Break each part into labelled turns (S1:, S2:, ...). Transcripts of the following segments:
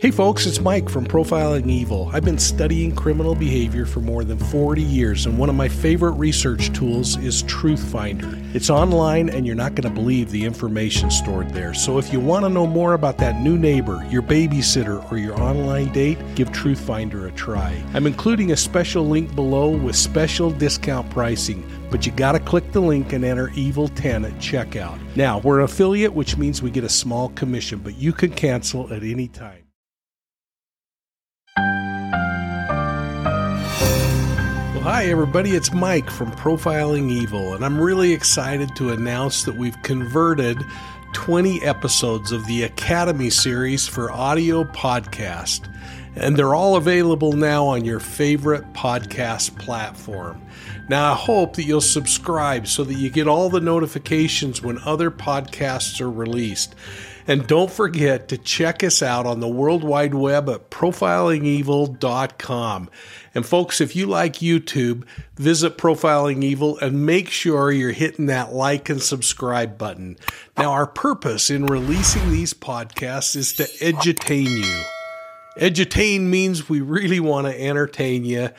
S1: Hey folks, it's Mike from Profiling Evil. I've been studying criminal behavior for more than 40 years, and one of my favorite research tools is Truthfinder. It's online, and you're not going to believe the information stored there. So if you want to know more about that new neighbor, your babysitter, or your online date, give Truthfinder a try. I'm including a special link below with special discount pricing, but you got to click the link and enter Evil10 at checkout. Now, we're an affiliate, which means we get a small commission, but you can cancel at any time. Well, hi, everybody. It's Mike from Profiling Evil, and I'm really excited to announce that we've converted 20 episodes of the Academy series for audio podcast. And they're all available now on your favorite podcast platform. Now, I hope that you'll subscribe so that you get all the notifications when other podcasts are released. And don't forget to check us out on the World Wide Web at profilingevil.com. And folks, if you like YouTube, visit Profiling Evil and make sure you're hitting that like and subscribe button. Now, our purpose in releasing these podcasts is to edutain you. Edutain means we really want to entertain you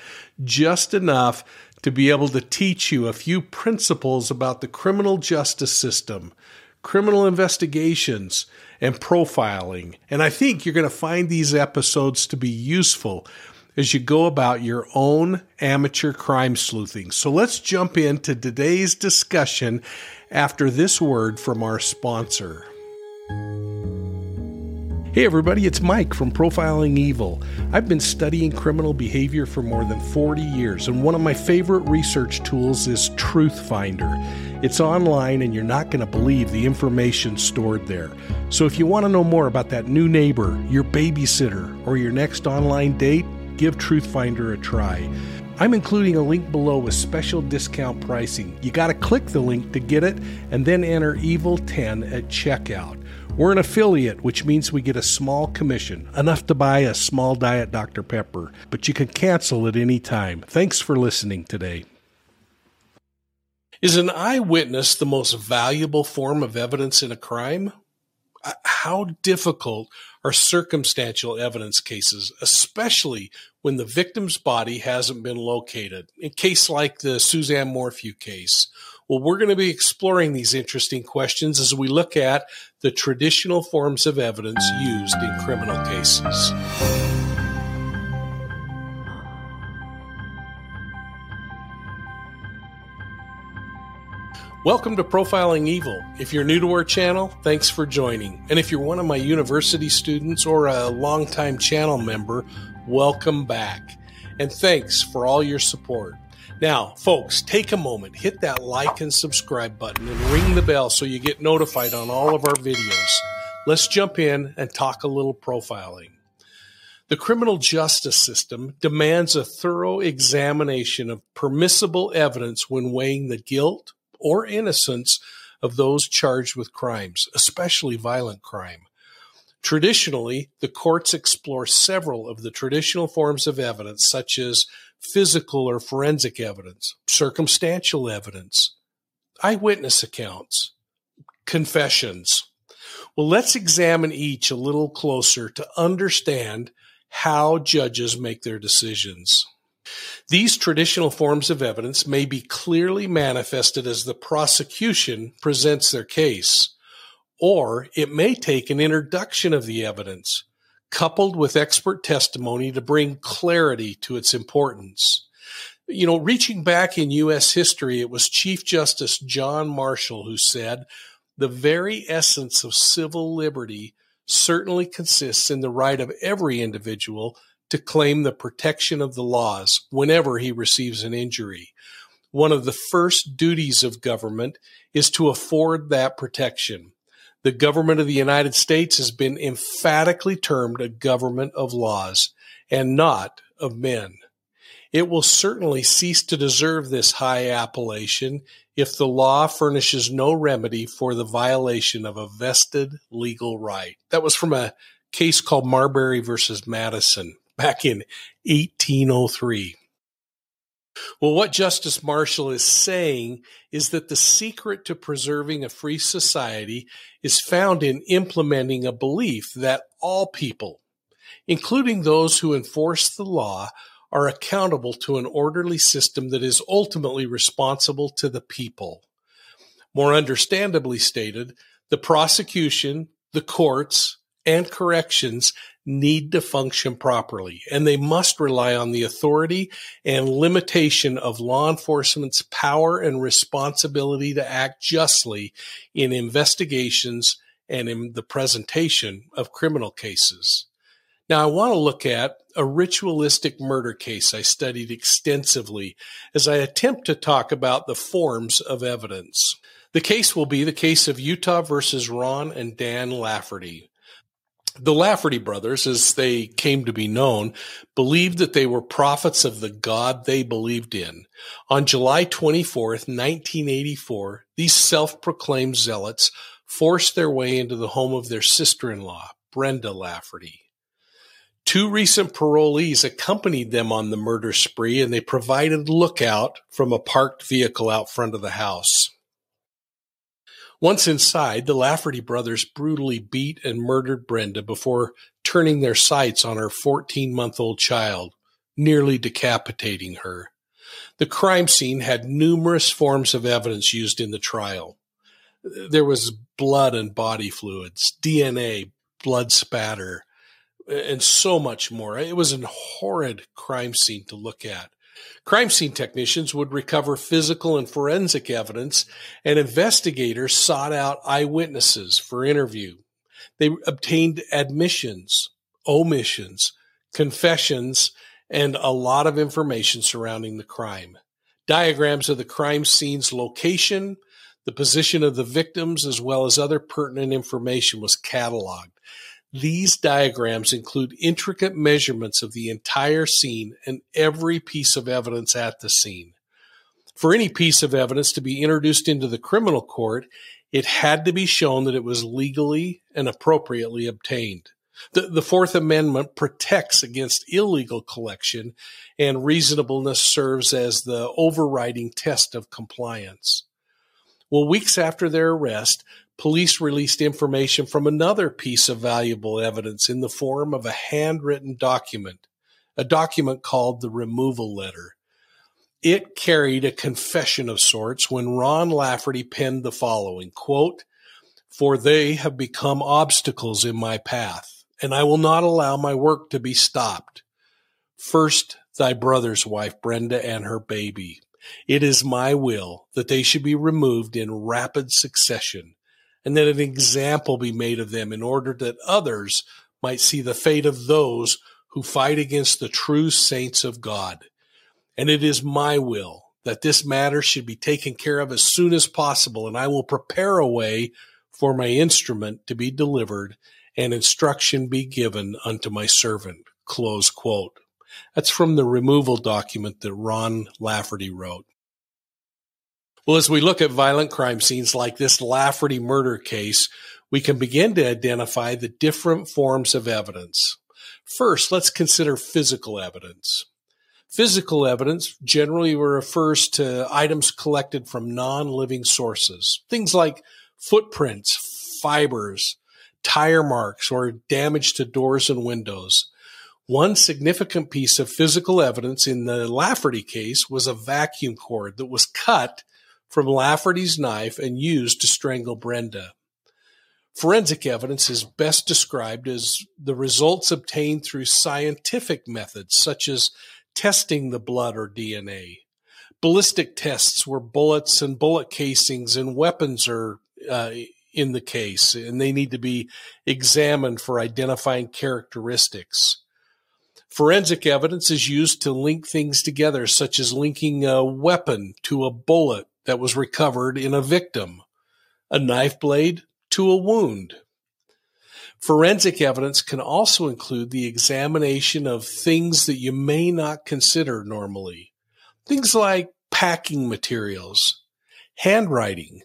S1: just enough to be able to teach you a few principles about the criminal justice system, criminal investigations, and profiling. And I think you're going to find these episodes to be useful as you go about your own amateur crime sleuthing. So let's jump into today's discussion after this word from our sponsor. Hey everybody, it's Mike from Profiling Evil. I've been studying criminal behavior for more than 40 years, and one of my favorite research tools is Truth Finder. It's online, and you're not going to believe the information stored there. So if you want to know more about that new neighbor, your babysitter, or your next online date, give Truth Finder a try. I'm including a link below with special discount pricing. You got to click the link to get it and then enter Evil10 at checkout. We're an affiliate, which means we get a small commission, enough to buy a small Diet Dr. Pepper, but you can cancel at any time. Thanks for listening today. Is an eyewitness the most valuable form of evidence in a crime? Uh, how difficult are circumstantial evidence cases, especially when the victim's body hasn't been located. In case like the Suzanne Morphew case, well, we're going to be exploring these interesting questions as we look at the traditional forms of evidence used in criminal cases. Welcome to Profiling Evil. If you're new to our channel, thanks for joining. And if you're one of my university students or a longtime channel member, welcome back. And thanks for all your support. Now, folks, take a moment, hit that like and subscribe button, and ring the bell so you get notified on all of our videos. Let's jump in and talk a little profiling. The criminal justice system demands a thorough examination of permissible evidence when weighing the guilt, or innocence of those charged with crimes, especially violent crime. Traditionally, the courts explore several of the traditional forms of evidence, such as physical or forensic evidence, circumstantial evidence, eyewitness accounts, confessions. Well, let's examine each a little closer to understand how judges make their decisions. These traditional forms of evidence may be clearly manifested as the prosecution presents their case, or it may take an introduction of the evidence, coupled with expert testimony to bring clarity to its importance. You know, reaching back in U.S. history, it was Chief Justice John Marshall who said, the very essence of civil liberty certainly consists in the right of every individual to claim the protection of the laws whenever he receives an injury. One of the first duties of government is to afford that protection. The government of the United States has been emphatically termed a government of laws and not of men. It will certainly cease to deserve this high appellation if the law furnishes no remedy for the violation of a vested legal right. That was from a case called Marbury versus Madison back in 1803. Well, what Justice Marshall is saying is that the secret to preserving a free society is found in implementing a belief that all people including those who enforce the law, are accountable to an orderly system that is ultimately responsible to the people. More understandably stated, the prosecution, the courts, and corrections need to function properly, and they must rely on the authority and limitation of law enforcement's power and responsibility to act justly in investigations and in the presentation of criminal cases. Now, I want to look at a ritualistic murder case I studied extensively as I attempt to talk about the forms of evidence. The case will be the case of Utah versus Ron and Dan Lafferty. The Lafferty brothers, as they came to be known, believed that they were prophets of the God they believed in. On July 24th, 1984, these self-proclaimed zealots forced their way into the home of their sister-in-law, Brenda Lafferty. Two recent parolees accompanied them on the murder spree and they provided lookout from a parked vehicle out front of the house. Once inside, the Lafferty brothers brutally beat and murdered Brenda before turning their sights on her 14 month old child, nearly decapitating her. The crime scene had numerous forms of evidence used in the trial. There was blood and body fluids, DNA, blood spatter, and so much more. It was a horrid crime scene to look at. Crime scene technicians would recover physical and forensic evidence, and investigators sought out eyewitnesses for interview. They obtained admissions, omissions, confessions, and a lot of information surrounding the crime. Diagrams of the crime scene's location, the position of the victims, as well as other pertinent information was cataloged. These diagrams include intricate measurements of the entire scene and every piece of evidence at the scene. For any piece of evidence to be introduced into the criminal court, it had to be shown that it was legally and appropriately obtained. The, the, Fourth Amendment protects against illegal collection, and reasonableness serves as the overriding test of compliance. Well, weeks after their arrest, police released information from another piece of valuable evidence in the form of a handwritten document, a document called the removal letter. It carried a confession of sorts when Ron Lafferty penned the following quote, For they have become obstacles in my path, and I will not allow my work to be stopped. First, thy brother's wife, Brenda, and her baby. It is my will that they should be removed in rapid succession and that an example be made of them in order that others might see the fate of those who fight against the true saints of God. And it is my will that this matter should be taken care of as soon as possible, and I will prepare a way for my instrument to be delivered and instruction be given unto my servant. Close quote. That's from the removal document that Ron Lafferty wrote. Well, as we look at violent crime scenes like this Lafferty murder case, we can begin to identify the different forms of evidence. First, let's consider physical evidence. Physical evidence generally refers to items collected from non living sources, things like footprints, fibers, tire marks, or damage to doors and windows. One significant piece of physical evidence in the Lafferty case was a vacuum cord that was cut from Lafferty's knife and used to strangle Brenda. Forensic evidence is best described as the results obtained through scientific methods such as testing the blood or DNA. Ballistic tests where bullets and bullet casings and weapons are uh, in the case, and they need to be examined for identifying characteristics. Forensic evidence is used to link things together, such as linking a weapon to a bullet that was recovered in a victim, a knife blade to a wound. Forensic evidence can also include the examination of things that you may not consider normally. Things like packing materials, handwriting,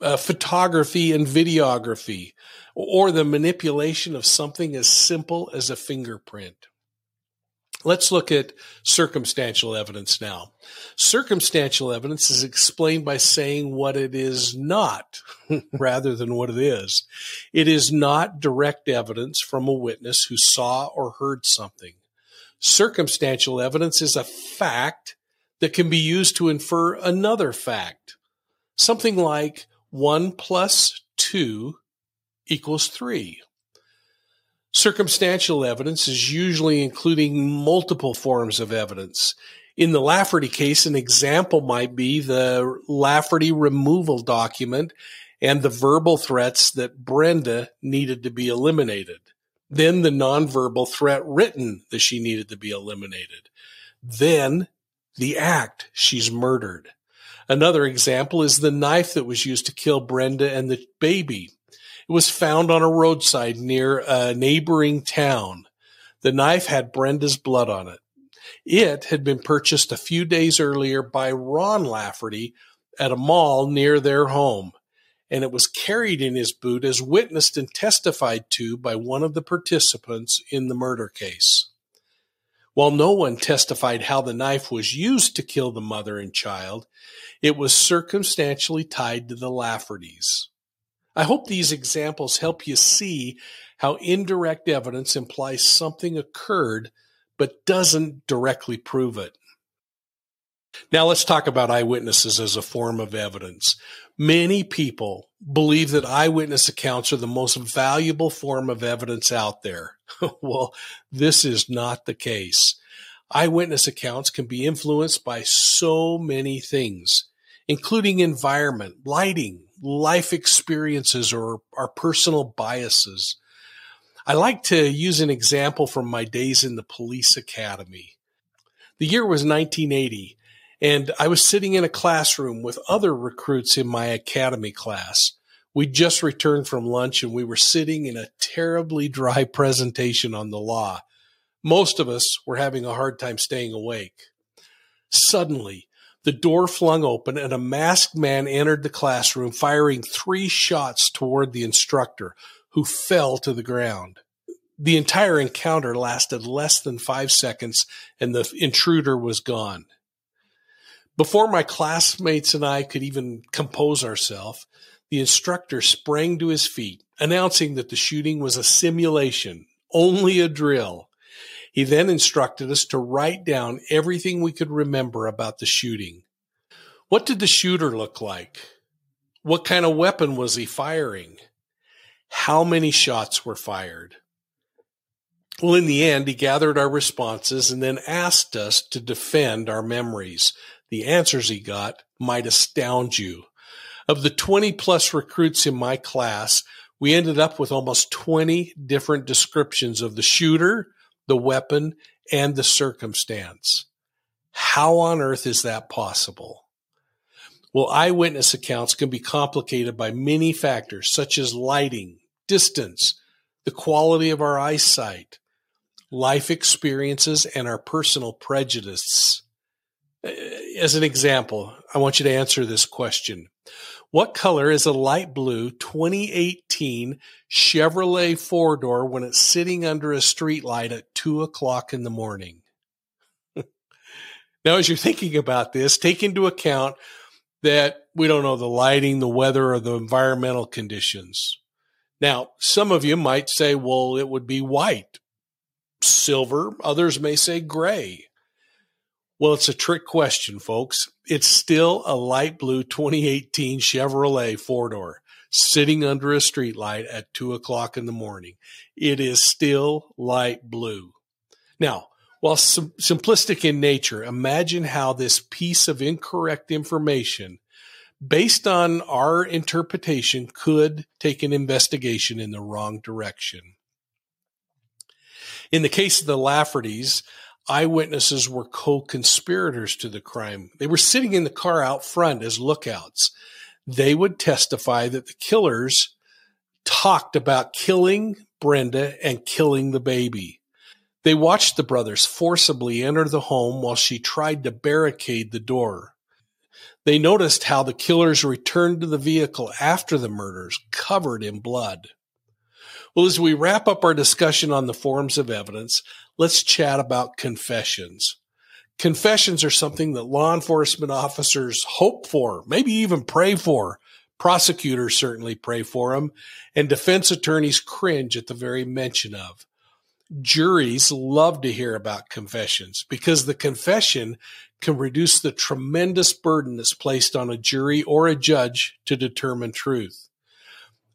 S1: uh, photography and videography, or the manipulation of something as simple as a fingerprint. Let's look at circumstantial evidence now. Circumstantial evidence is explained by saying what it is not rather than what it is. It is not direct evidence from a witness who saw or heard something. Circumstantial evidence is a fact that can be used to infer another fact. Something like 1 plus 2 equals 3. Circumstantial evidence is usually including multiple forms of evidence. In the Lafferty case, an example might be the Lafferty removal document and the verbal threats that Brenda needed to be eliminated. Then the nonverbal threat written that she needed to be eliminated. Then the act she's murdered. Another example is the knife that was used to kill Brenda and the baby. It was found on a roadside near a neighboring town. The knife had Brenda's blood on it. It had been purchased a few days earlier by Ron Lafferty at a mall near their home, and it was carried in his boot as witnessed and testified to by one of the participants in the murder case. While no one testified how the knife was used to kill the mother and child, it was circumstantially tied to the Laffertys. I hope these examples help you see how indirect evidence implies something occurred but doesn't directly prove it. Now let's talk about eyewitnesses as a form of evidence. Many people believe that eyewitness accounts are the most valuable form of evidence out there. well, this is not the case. Eyewitness accounts can be influenced by so many things, including environment, lighting, life experiences or our personal biases. I like to use an example from my days in the police academy. The year was 1980, and I was sitting in a classroom with other recruits in my academy class. We just returned from lunch and we were sitting in a terribly dry presentation on the law. Most of us were having a hard time staying awake. Suddenly, the door flung open and a masked man entered the classroom, firing three shots toward the instructor, who fell to the ground. The entire encounter lasted less than five seconds and the intruder was gone. Before my classmates and I could even compose ourselves, the instructor sprang to his feet, announcing that the shooting was a simulation, only a drill, he then instructed us to write down everything we could remember about the shooting. What did the shooter look like? What kind of weapon was he firing? How many shots were fired? Well, in the end, he gathered our responses and then asked us to defend our memories. The answers he got might astound you. Of the 20 plus recruits in my class, we ended up with almost 20 different descriptions of the shooter, the weapon, and the circumstance. How on earth is that possible? Well, eyewitness accounts can be complicated by many factors such as lighting, distance, the quality of our eyesight, life experiences, and our personal prejudices. Uh, as an example, I want you to answer this question. What color is a light blue 2018 Chevrolet four door when it's sitting under a streetlight at two o'clock in the morning? now, as you're thinking about this, take into account that we don't know the lighting, the weather, or the environmental conditions. Now, some of you might say, well, it would be white, silver. Others may say gray. Well, it's a trick question, folks. It's still a light blue 2018 Chevrolet four door sitting under a streetlight at two o'clock in the morning. It is still light blue. Now, while sim- simplistic in nature, imagine how this piece of incorrect information, based on our interpretation, could take an investigation in the wrong direction. In the case of the Laffertys, eyewitnesses were co-conspirators to the crime. They were sitting in the car out front as lookouts. They would testify that the killers talked about killing Brenda and killing the baby. They watched the brothers forcibly enter the home while she tried to barricade the door. They noticed how the killers returned to the vehicle after the murders, covered in blood. Well, as we wrap up our discussion on the forms of evidence, let's chat about confessions. Confessions are something that law enforcement officers hope for, maybe even pray for. Prosecutors certainly pray for them, and defense attorneys cringe at the very mention of. Juries love to hear about confessions because the confession can reduce the tremendous burden that's placed on a jury or a judge to determine truth.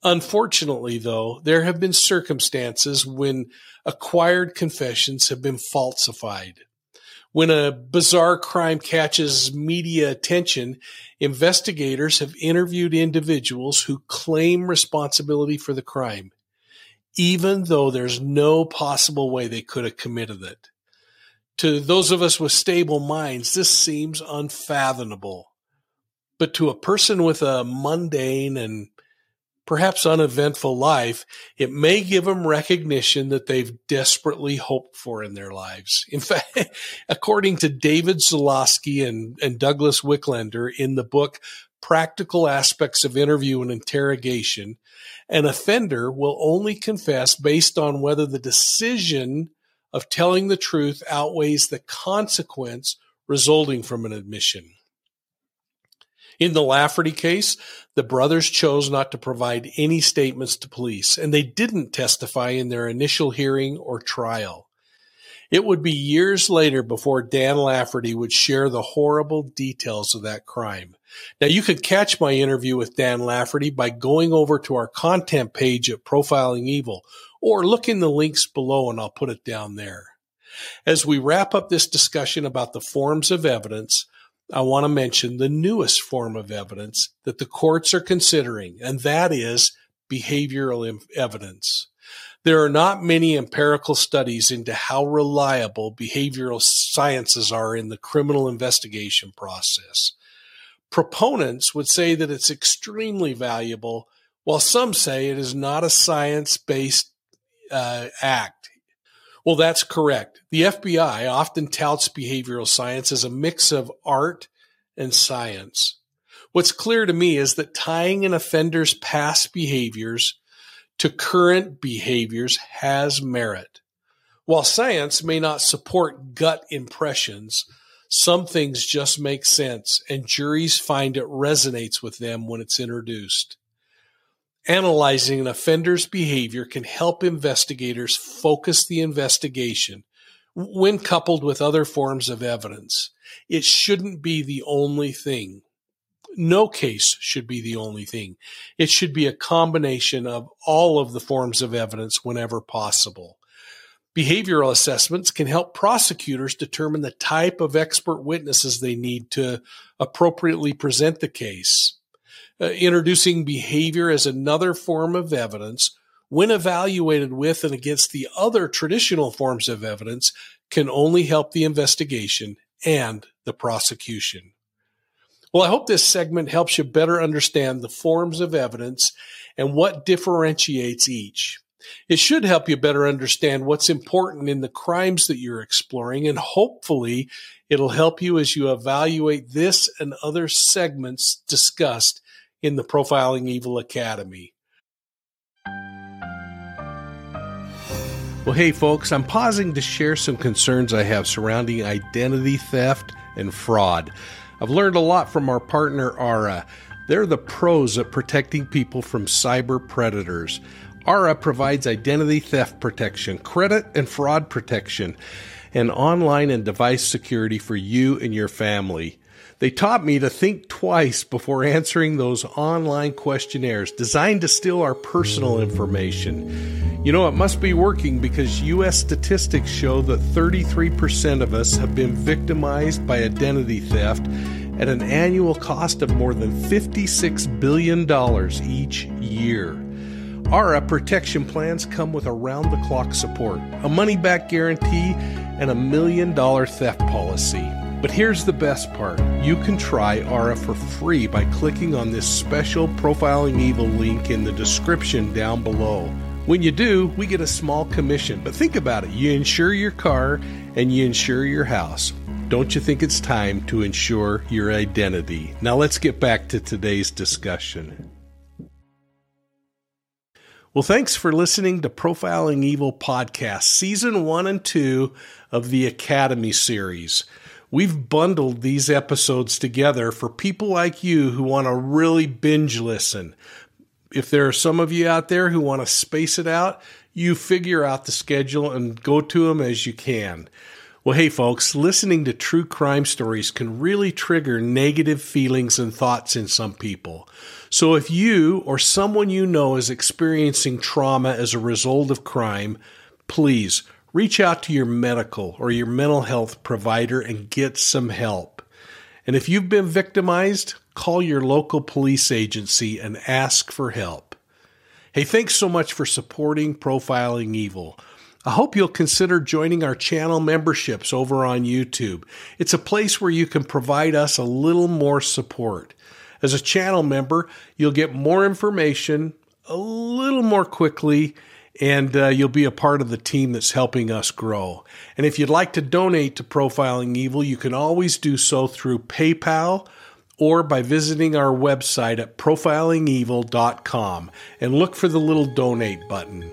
S1: Unfortunately, though, there have been circumstances when acquired confessions have been falsified. When a bizarre crime catches media attention, investigators have interviewed individuals who claim responsibility for the crime, even though there's no possible way they could have committed it. To those of us with stable minds, this seems unfathomable. But to a person with a mundane and perhaps uneventful life, it may give them recognition that they've desperately hoped for in their lives. In fact, according to David Zulawski and, and Douglas Wicklander in the book Practical Aspects of Interview and Interrogation, an offender will only confess based on whether the decision of telling the truth outweighs the consequence resulting from an admission. In the Lafferty case, the brothers chose not to provide any statements to police, and they didn't testify in their initial hearing or trial. It would be years later before Dan Lafferty would share the horrible details of that crime. Now, you could catch my interview with Dan Lafferty by going over to our content page at Profiling Evil, or look in the links below and I'll put it down there. As we wrap up this discussion about the forms of evidence, I want to mention the newest form of evidence that the courts are considering, and that is behavioral evidence. There are not many empirical studies into how reliable behavioral sciences are in the criminal investigation process. Proponents would say that it's extremely valuable, while some say it is not a science based uh, act. Well, that's correct. The FBI often touts behavioral science as a mix of art and science. What's clear to me is that tying an offender's past behaviors to current behaviors has merit. While science may not support gut impressions, some things just make sense and juries find it resonates with them when it's introduced. Analyzing an offender's behavior can help investigators focus the investigation when coupled with other forms of evidence. It shouldn't be the only thing. No case should be the only thing. It should be a combination of all of the forms of evidence whenever possible. Behavioral assessments can help prosecutors determine the type of expert witnesses they need to appropriately present the case uh, introducing behavior as another form of evidence when evaluated with and against the other traditional forms of evidence can only help the investigation and the prosecution. Well, I hope this segment helps you better understand the forms of evidence and what differentiates each. It should help you better understand what's important in the crimes that you're exploring, and hopefully, it'll help you as you evaluate this and other segments discussed in the Profiling Evil Academy. Well, hey, folks, I'm pausing to share some concerns I have surrounding identity theft and fraud. I've learned a lot from our partner, Aura. They're the pros at protecting people from cyber predators. Aura provides identity theft protection, credit and fraud protection, and online and device security for you and your family. They taught me to think twice before answering those online questionnaires designed to steal our personal information. You know, it must be working because U.S. statistics show that 33% of us have been victimized by identity theft at an annual cost of more than $56 billion each year. Aura uh, protection plans come with around the clock support, a money back guarantee, and a million dollar theft policy. But here's the best part you can try Aura for free by clicking on this special Profiling Evil link in the description down below. When you do, we get a small commission. But think about it you insure your car and you insure your house. Don't you think it's time to insure your identity? Now let's get back to today's discussion. Well, thanks for listening to Profiling Evil Podcast, Season 1 and 2 of the Academy series. We've bundled these episodes together for people like you who want to really binge listen. If there are some of you out there who want to space it out, you figure out the schedule and go to them as you can. Well, hey, folks, listening to true crime stories can really trigger negative feelings and thoughts in some people. So if you or someone you know is experiencing trauma as a result of crime, please reach out to your medical or your mental health provider and get some help. And if you've been victimized, call your local police agency and ask for help. Hey, thanks so much for supporting Profiling Evil. I hope you'll consider joining our channel memberships over on YouTube. It's a place where you can provide us a little more support. As a channel member, you'll get more information a little more quickly and uh, you'll be a part of the team that's helping us grow. And if you'd like to donate to Profiling Evil, you can always do so through PayPal or by visiting our website at profilingevil.com and look for the little donate button.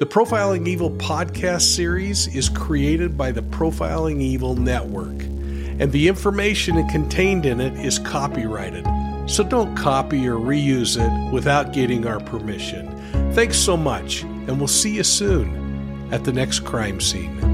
S1: The Profiling Evil podcast series is created by the Profiling Evil Network, and the information contained in it is copyrighted. So don't copy or reuse it without getting our permission. Thanks so much, and we'll see you soon at the next crime scene.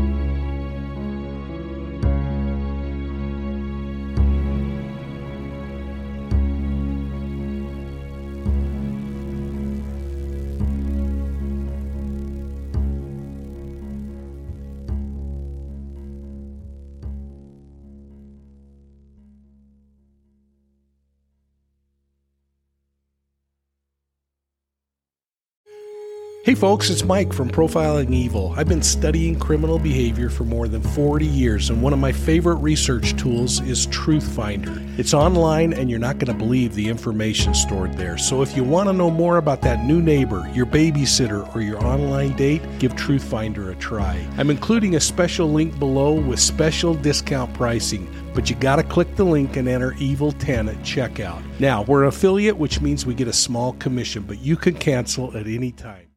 S1: Hey folks, it's Mike from Profiling Evil. I've been studying criminal behavior for more than 40 years, and one of my favorite research tools is Truthfinder. It's online, and you're not going to believe the information stored there. So if you want to know more about that new neighbor, your babysitter, or your online date, give Truthfinder a try. I'm including a special link below with special discount pricing, but you got to click the link and enter Evil 10 at checkout. Now, we're an affiliate, which means we get a small commission, but you can cancel at any time.